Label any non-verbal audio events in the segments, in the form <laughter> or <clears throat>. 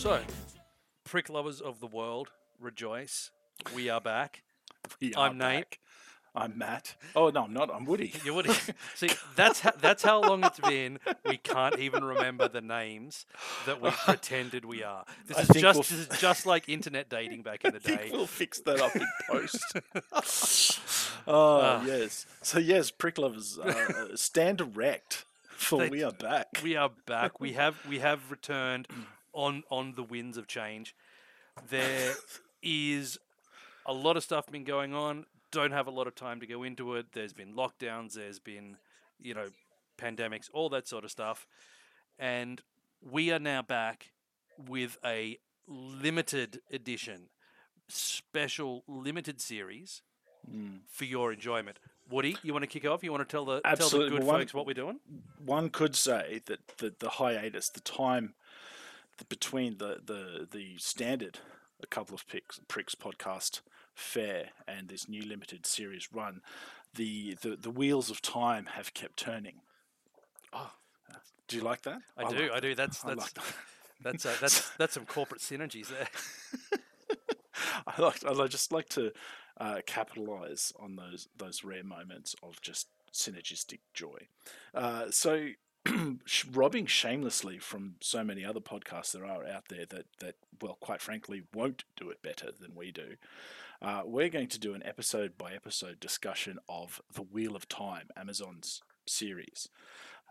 So, prick lovers of the world, rejoice. We are back. <laughs> We I'm are Nate. back. I'm Matt. Oh no, I'm not. I'm Woody. <laughs> You're Woody. see that's how, that's how long it's been. We can't even remember the names that we <laughs> pretended we are. This I is just we'll- this is just like internet dating back in the day. we'll fix that up in post. oh Ah. yes. So yes, prick lovers, uh, stand erect, for They- we are back. We are back. We have we have returned <clears throat> on on the winds of change. There is a lot of stuff been going on. Don't have a lot of time to go into it. There's been lockdowns. There's been you know pandemics, all that sort of stuff, and we are now back with a limited edition, special limited series Mm. for your enjoyment. Woody, you want to kick off? You want to tell the tell the good Well, one- folks what we're doing? One could say that the, the hiatus, the time between the, the, the standard a couple of picks, pricks podcast fair and this new limited series run, the, the, the wheels of time have kept turning. Oh. Do you like that? I do, like I do. That's <laughs> that's like that. <laughs> that's uh, that's <laughs> that's some corporate synergies there. I like. I just like to uh, capitalize on those those rare moments of just synergistic joy. Uh, so, <clears throat> robbing shamelessly from so many other podcasts there are out there that that well, quite frankly, won't do it better than we do. Uh, we're going to do an episode by episode discussion of the Wheel of Time, Amazon's series.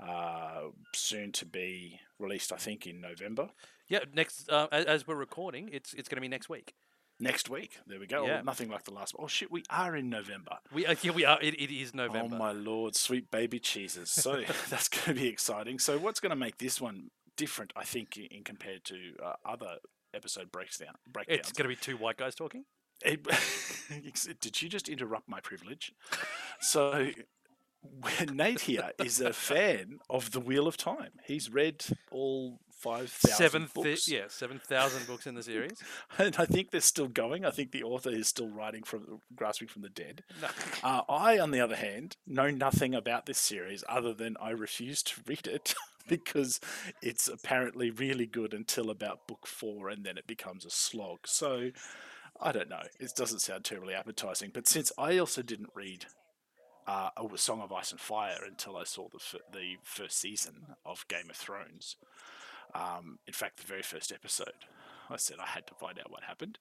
Uh, soon to be released, I think, in November. Yeah, next uh, as, as we're recording, it's it's going to be next week. Next week. There we go. Yeah. Nothing like the last. Oh shit, we are in November. We uh, yeah, we are. It, it is November. Oh my lord, sweet baby cheeses. So <laughs> <laughs> that's going to be exciting. So what's going to make this one different? I think in, compared to uh, other episode breakdown breakdowns. it's going to be two white guys talking. It- <laughs> did you just interrupt my privilege? So <laughs> Nate here is a fan of the Wheel of Time. He's read all five thousand books. yeah, seven thousand books in the series. <laughs> and I think they're still going. I think the author is still writing from grasping from the dead. No. Uh, I, on the other hand, know nothing about this series other than I refuse to read it <laughs> because it's apparently really good until about book four, and then it becomes a slog. So I don't know. It doesn't sound terribly appetizing. But since I also didn't read uh, a Song of Ice and Fire until I saw the f- the first season of Game of Thrones, um, in fact, the very first episode, I said I had to find out what happened.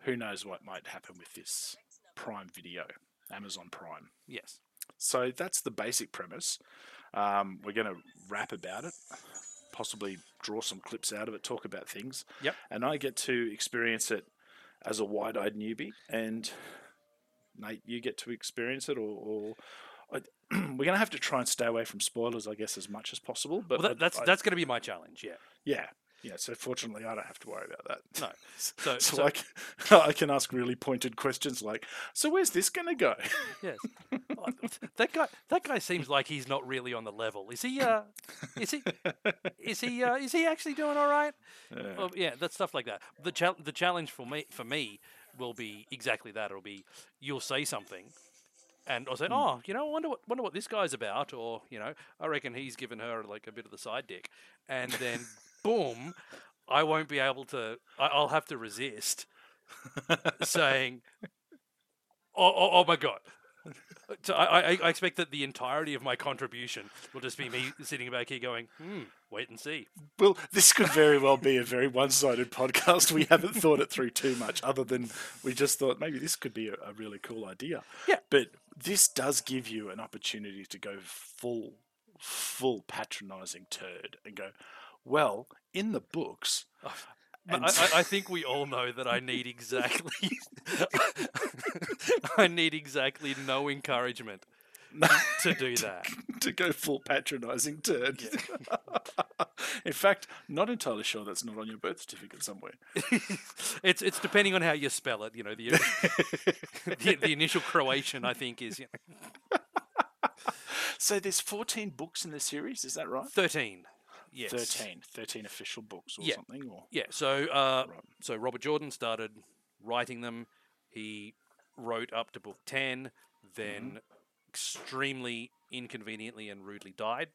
Who knows what might happen with this Prime Video, Amazon Prime. Yes. So that's the basic premise. Um, we're going to rap about it, possibly draw some clips out of it, talk about things. Yep. And I get to experience it as a wide eyed newbie. And Nate, you get to experience it, or. or <clears throat> we're going to have to try and stay away from spoilers, I guess, as much as possible. But Well, that, that's I- that's going to be my challenge. Yeah. yeah, yeah. So fortunately, I don't have to worry about that. No. <laughs> So, So, so I, can, <laughs> I can ask really pointed questions like, "So where's this going to go?" <laughs> yes, Oh, that guy that guy seems like he's not really on the level. Is he? Uh, is he? Is he? Uh, is he actually doing all right? Yeah. Well, yeah, that stuff like that. The chal- the challenge for me for me will be exactly that. It'll be you'll say something, and I'll say, Hmm. oh, you know, I wonder what wonder what this guy's about, or you know, I reckon he's given her like a bit of the side dick, and then boom, I won't be able to. I, I'll have to resist <laughs> saying, oh, oh, oh my god. <laughs> So I, I, I expect that the entirety of my contribution will just be me sitting back here going, hmm, wait and see. Well, this could very well be a very one-sided podcast. We haven't thought it through too much, other than we just thought maybe this could be a, a really cool idea. Yeah. But this does give you an opportunity to go full, full patronising turd and go, well, in the books. And I, <laughs> I, think we all know that I need exactly, <laughs> I need exactly no encouragement to do <laughs> that. to go full patronising turd. in fact, not entirely sure that's not on your birth certificate somewhere. it's it's depending on how you spell it. You know, the the, the initial Croatian I think is you know, So there's 14 books in the series, is that right? thirteen. Yes. 13. 13 official books or Yeah. something? Or Yeah. So uh, Right. so Robert Jordan started writing them. He wrote up to book ten, then extremely inconveniently and rudely died.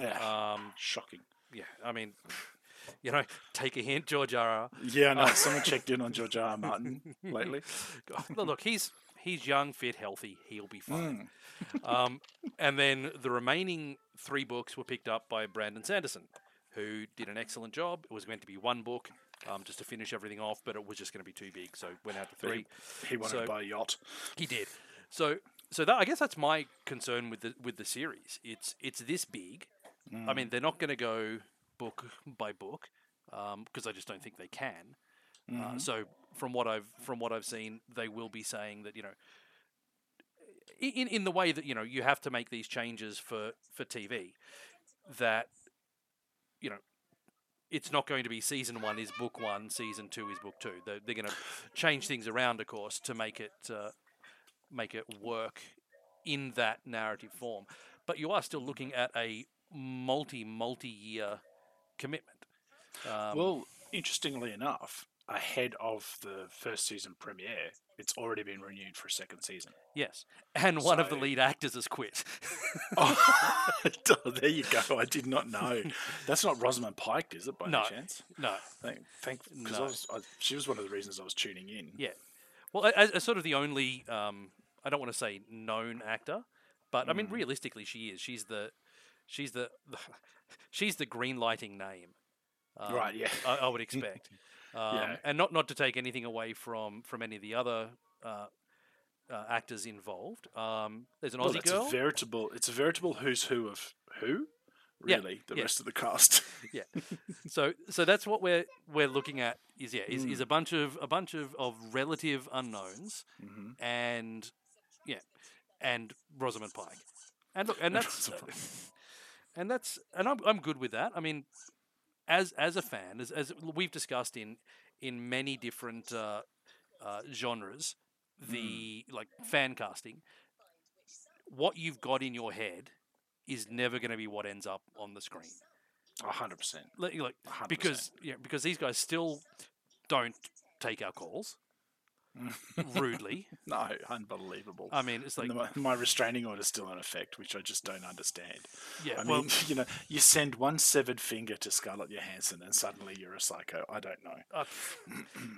Yeah, Um, shocking. yeah, I mean, <laughs> You know, take a hint, George R. R. Yeah, no. Someone checked in on George R. R. Martin <laughs> lately. Look, he's he's young, fit, healthy. He'll be fine. Mm. <laughs> Um, and then the remaining three books were picked up by Brandon Sanderson, who did an excellent job. It was meant to be one book, um, just to finish everything off, but it was just going to be too big, so went out to three. He, he wanted So- to buy a yacht. He did. So so that I guess that's my concern with the with the series. It's it's this big. I mean, they're not going to go book by book because I just don't think they can. Uh, so from what I've from what I've seen, they will be saying that you know, in in the way that you know you have to make these changes for for TV, that you know. It's not going to be season one is book one, season two is book two. They're, they're going to change things around, of course, to make it uh, make it work in that narrative form. But you are still looking at a multi multi year commitment. Um, Well, interestingly enough, ahead of the first season premiere, it's already been renewed for a second season. yes, and one of the lead actors has quit. Oh, <laughs> <laughs> there you go. I did not know. That's not Rosamund Pike, is it, by No. any chance? no, Thank, thank, because No. I was, I, she was one of the reasons I was tuning in. yeah. Well, as, as sort of the only, um, I don't want to say known actor, but I mean realistically, she is. She's the, she's the, the <laughs> she's the green lighting name. Um, Right, yeah. I, I would expect. Um, Yeah. And not not to take anything away from from any of the other uh, uh, actors involved. Um, there's an Well, Aussie it's girl. a veritable, it's a veritable who's who of who. Yeah, Really, the yeah. rest of the cast. <laughs> yeah. So so that's what we're we're looking at is yeah is, Mm. is a bunch of a bunch of, of relative unknowns Mhm. and yeah and Rosamund Pike and look and that's <laughs> and that's and I'm I'm good with that. I mean as as a fan as as we've discussed in in many different uh, uh, genres the like fan casting what you've got in your head is never going to be what ends up on the screen A hundred percent. like, like 100%. because yeah, because these guys still don't take our calls rudely. <laughs> No, unbelievable. I mean, it's like the, my restraining order is still in effect, which I just don't understand. yeah, I well, mean, <laughs> you know, you send one severed finger to Scarlett Johansson, and suddenly you're a psycho. I don't know. uh,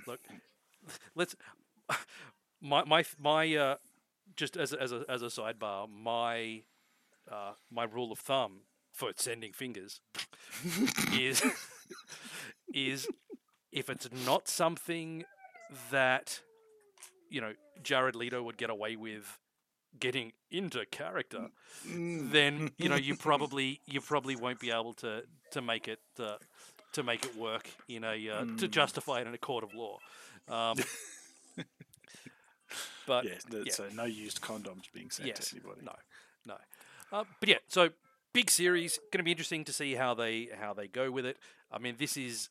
look, let's my my my uh, just as a, as a as a sidebar, my uh, my rule of thumb for sending fingers <laughs> is is if it's not something that you know Jared Leto would get away with getting into character, then you know you <laughs> probably you probably won't be able to to make it uh, to make it work in a uh, to justify it in a court of law. Um, <laughs> but Yeah, yeah. so no used condoms being sent Yes. to anybody. No, no. Uh, but yeah, so big series. Going to be interesting to see how they how they go with it. I mean, this is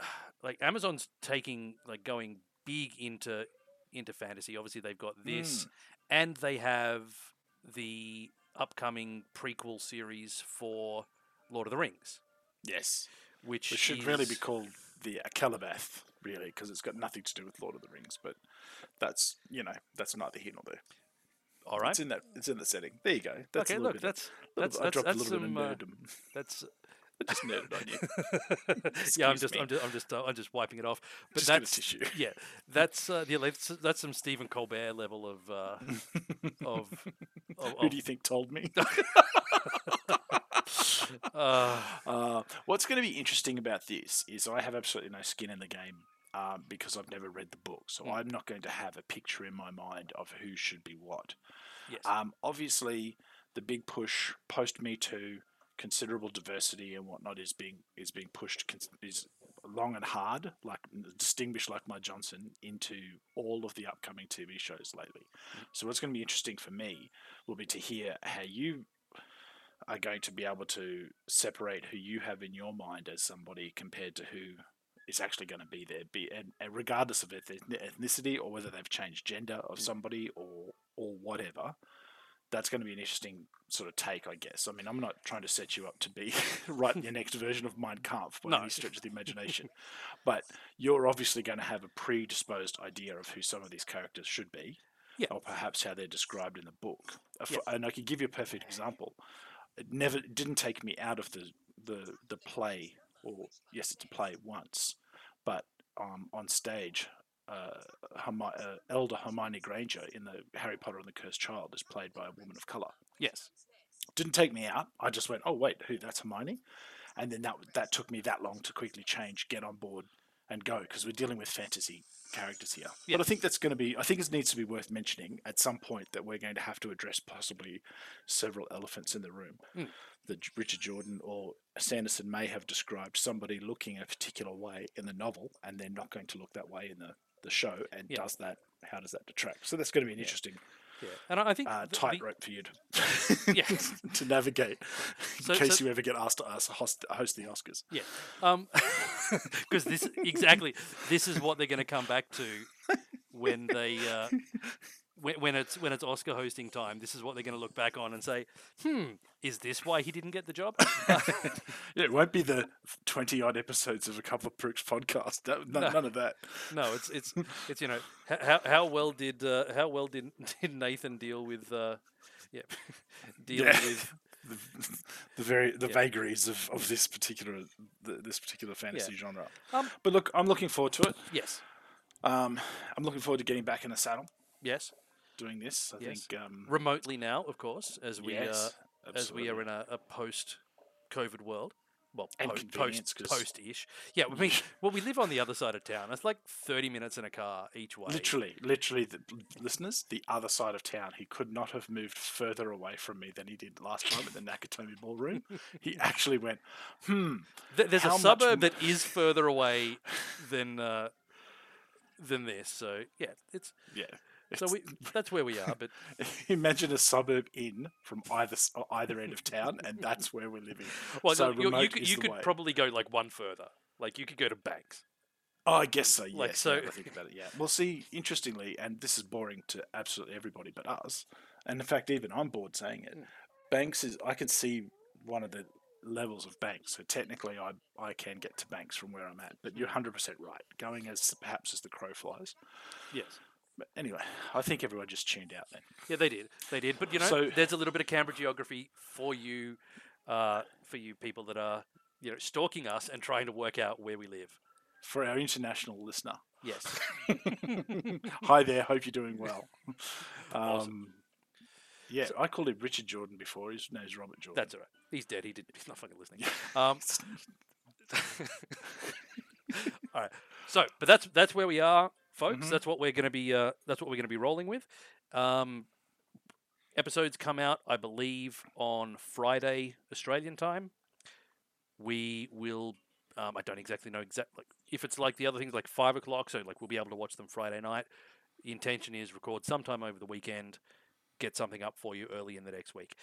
<sighs> like Amazon's taking like going big into into fantasy. Obviously, they've got Mm. this, and they have the upcoming prequel series for Lord of the Rings, Yes, which it should really be called the Akallabêth, really, because it's got nothing to do with Lord of the Rings. But that's you know that's neither here nor there. all right. It's in that it's in the setting. There you go. That's okay, a look, bit of- that's that's I that's, dropped that's a little some bit uh, of nerdom. that's I just nerded on you. <laughs> <laughs> yeah, I'm just, me. I'm just, I'm just, uh, I'm just wiping it off. But Just that's, tissue. <laughs> yeah, that's, uh, yeah, that's, that's some Stephen Colbert level of, uh, of, of, Who do you think told me? uh, Uh, what's going to be interesting about this is I have absolutely no skin in the game um, because I've never read the book, so Mm. I'm not going to have a picture in my mind of who should be what. yes, Um, obviously, the big push post Me Too, considerable diversity and whatnot is being is being pushed is long and hard, like distinguished like my Johnson into all of the upcoming TV shows lately. Mm. So what's going to be interesting for me will be to hear how you are going to be able to separate who you have in your mind as somebody compared to who is actually going to be there, be and, and regardless of ethnicity or whether they've changed gender of mm. somebody or or whatever. That's going to be an interesting sort of take, I guess. I mean, I'm not trying to set you up to be <laughs> writing your next version of Mein Kampf by No. any stretch of the imagination, but you're obviously going to have a predisposed idea of who some of these characters should be, Yeah. or perhaps how they're described in the book. Yes. And I could give you a perfect example. It never it didn't take me out of the the the play or yes, it's a play once, but um, on stage, uh, Hermi- uh, Elder Hermione Granger in the Harry Potter and the Cursed Child is played by a woman of color. Yes. Didn't take me out. I just went, oh wait, who? That's Hermione, and then that that took me that long to quickly change, get on board, and go because we're dealing with fantasy characters here. Yeah. But I think that's going to be. I think it needs to be worth mentioning at some point that we're going to have to address possibly several elephants in the room. Mm. That Richard Jordan or Sanderson may have described somebody looking a particular way in the novel, and they're not going to look that way in the the show. And Yeah. does that? How does that detract? So that's going to be an Yeah. interesting Yeah. And I think uh, the- tightrope for you to <laughs> Yeah. <laughs> to navigate in So- case so- you ever get asked to us host, host the Oscars. Yeah, um, <laughs> because this exactly this is what they're going to come back to when they uh, when, when it's when it's Oscar hosting time. This is what they're going to look back on and say, "Hmm, is this why he didn't get the job?" <laughs> Yeah, it won't be the twenty odd episodes of a couple of pricks podcast. That, none, No. none of that. no, it's it's <laughs> it's you know how how well did uh, how well did <laughs> did Nathan deal with uh, yeah dealing Yeah. with The, the very the Yeah. vagaries of, of this particular the, this particular fantasy genre. Um, but look, I'm looking forward to it. yes Um, I'm looking forward to getting back in the saddle yes doing this. I Yes. think um, remotely now of course as we uh, as we are in a, a post COVID world. Well, And po- convenience, post ish. Yeah, I mean, <laughs> well, we live on the other side of town. It's like thirty minutes in a car each way. Literally, literally, the listeners, the other side of town. He could not have moved further away from me than he did last time at the Nakatomi Ballroom. he <laughs> actually went, hmm, Th- there's a suburb that is further away than uh, than this. So yeah, it's yeah. So we that's where we are. But <laughs> Imagine a suburb in from either either end of town, and that's where we're living. well, so you, you you could way. probably go like one further. Like you could go to Banks. Oh, I guess so. Yes, like, so- I think about it. Yeah. Well, see, interestingly, and this is boring to absolutely everybody but us, and in fact, even I'm bored saying it. Mm. Banks is. I can see one of the levels of Banks. So technically, I I can get to Banks from where I'm at. But you're 100 percent right. Going as perhaps as the crow flies. Yes. But anyway, I think everyone just tuned out then. Yeah, they did. They did. But you know, So- there's a little bit of Canberra geography for you, uh, for you people that are you know stalking us and trying to work out where we live. For our international listener, Yes. <laughs> hi there. Hope you're doing well. <laughs> Um, Awesome. Yeah, I called him Richard Jordan before. His name's Robert Jordan. That's all right. He's dead. He did. He's not fucking listening. <laughs> Um, all right. So, but that's that's where we are, folks. Mhm. That's what we're going to be. Uh, that's what we're going to be rolling with. Um, episodes come out, I believe, on Friday Australian time. We will. Um, I don't exactly know exactly like if it's like the other things, like five o'clock. So like we'll be able to watch them Friday night. The intention is record sometime over the weekend, get something up for you early in the next week,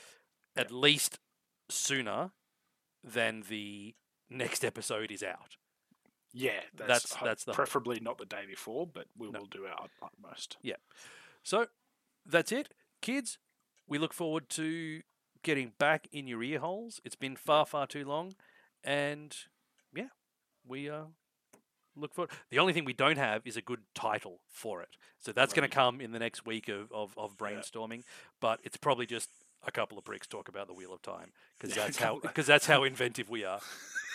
at least sooner than the next <laughs> episode is out. Yeah, That's- that's that's the hope. preferably not the day before, but we No. will do our utmost. Yeah. So that's it, kids. We look forward to getting back in your ear holes. It's been far, far too long, and yeah, we uh, look forward. The only thing we don't have is a good title for it, so that's going to come in the next week of, of, of brainstorming. But it's probably just a couple of bricks talk about the wheel of time because that's how because that's how inventive we are.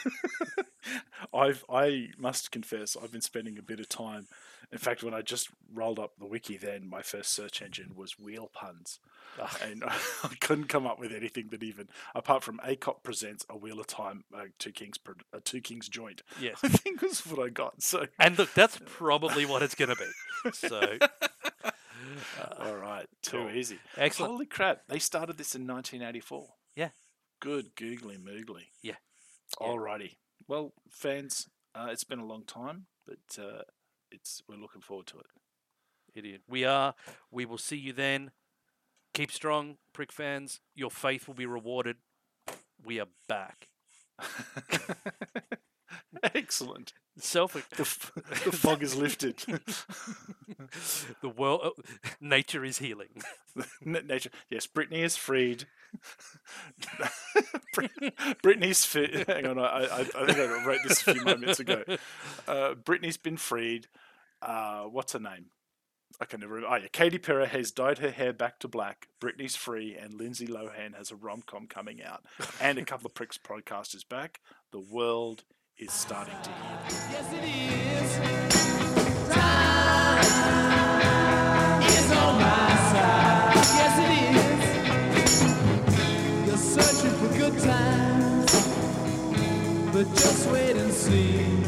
<laughs> I've I must confess I've been spending a bit of time. In fact, when I just rolled up the wiki, then my first search engine was wheel puns, Ah, and <laughs> I couldn't come up with anything that even apart from ACOP presents a wheel of time, uh, two kings, a two kings joint. yes, I think was what I got. So and look, that's <laughs> probably what it's going to be. So. Uh, all right, too cool. easy. excellent. Holy crap! They started this in 1984. Yeah. Good googly moogly. Yeah. Yeah. Alrighty. Well, fans, uh, it's been a long time, but uh, it's we're looking forward to it. Idiot. We are. We will see you then. Keep strong, prick fans. Your faith will be rewarded. We are back. <laughs> <laughs> Excellent. Self. The, <laughs> f- the fog is lifted. <laughs> the world. oh, nature is healing. Nature. Yes, Britney is freed. Britney's fit. Hang on, I, I, I think I wrote this a few moments ago. Uh, Britney's been freed. Uh, what's her name? I can never remember. Oh, yeah. Katy Perry has dyed her hair back to black. Britney's free, and Lindsay Lohan has a rom com coming out. And a couple of pricks podcast is back. The world is starting to heal. Yes, it is. Time is on my side. Yes, it is. You're searching for good times, but just wait and see.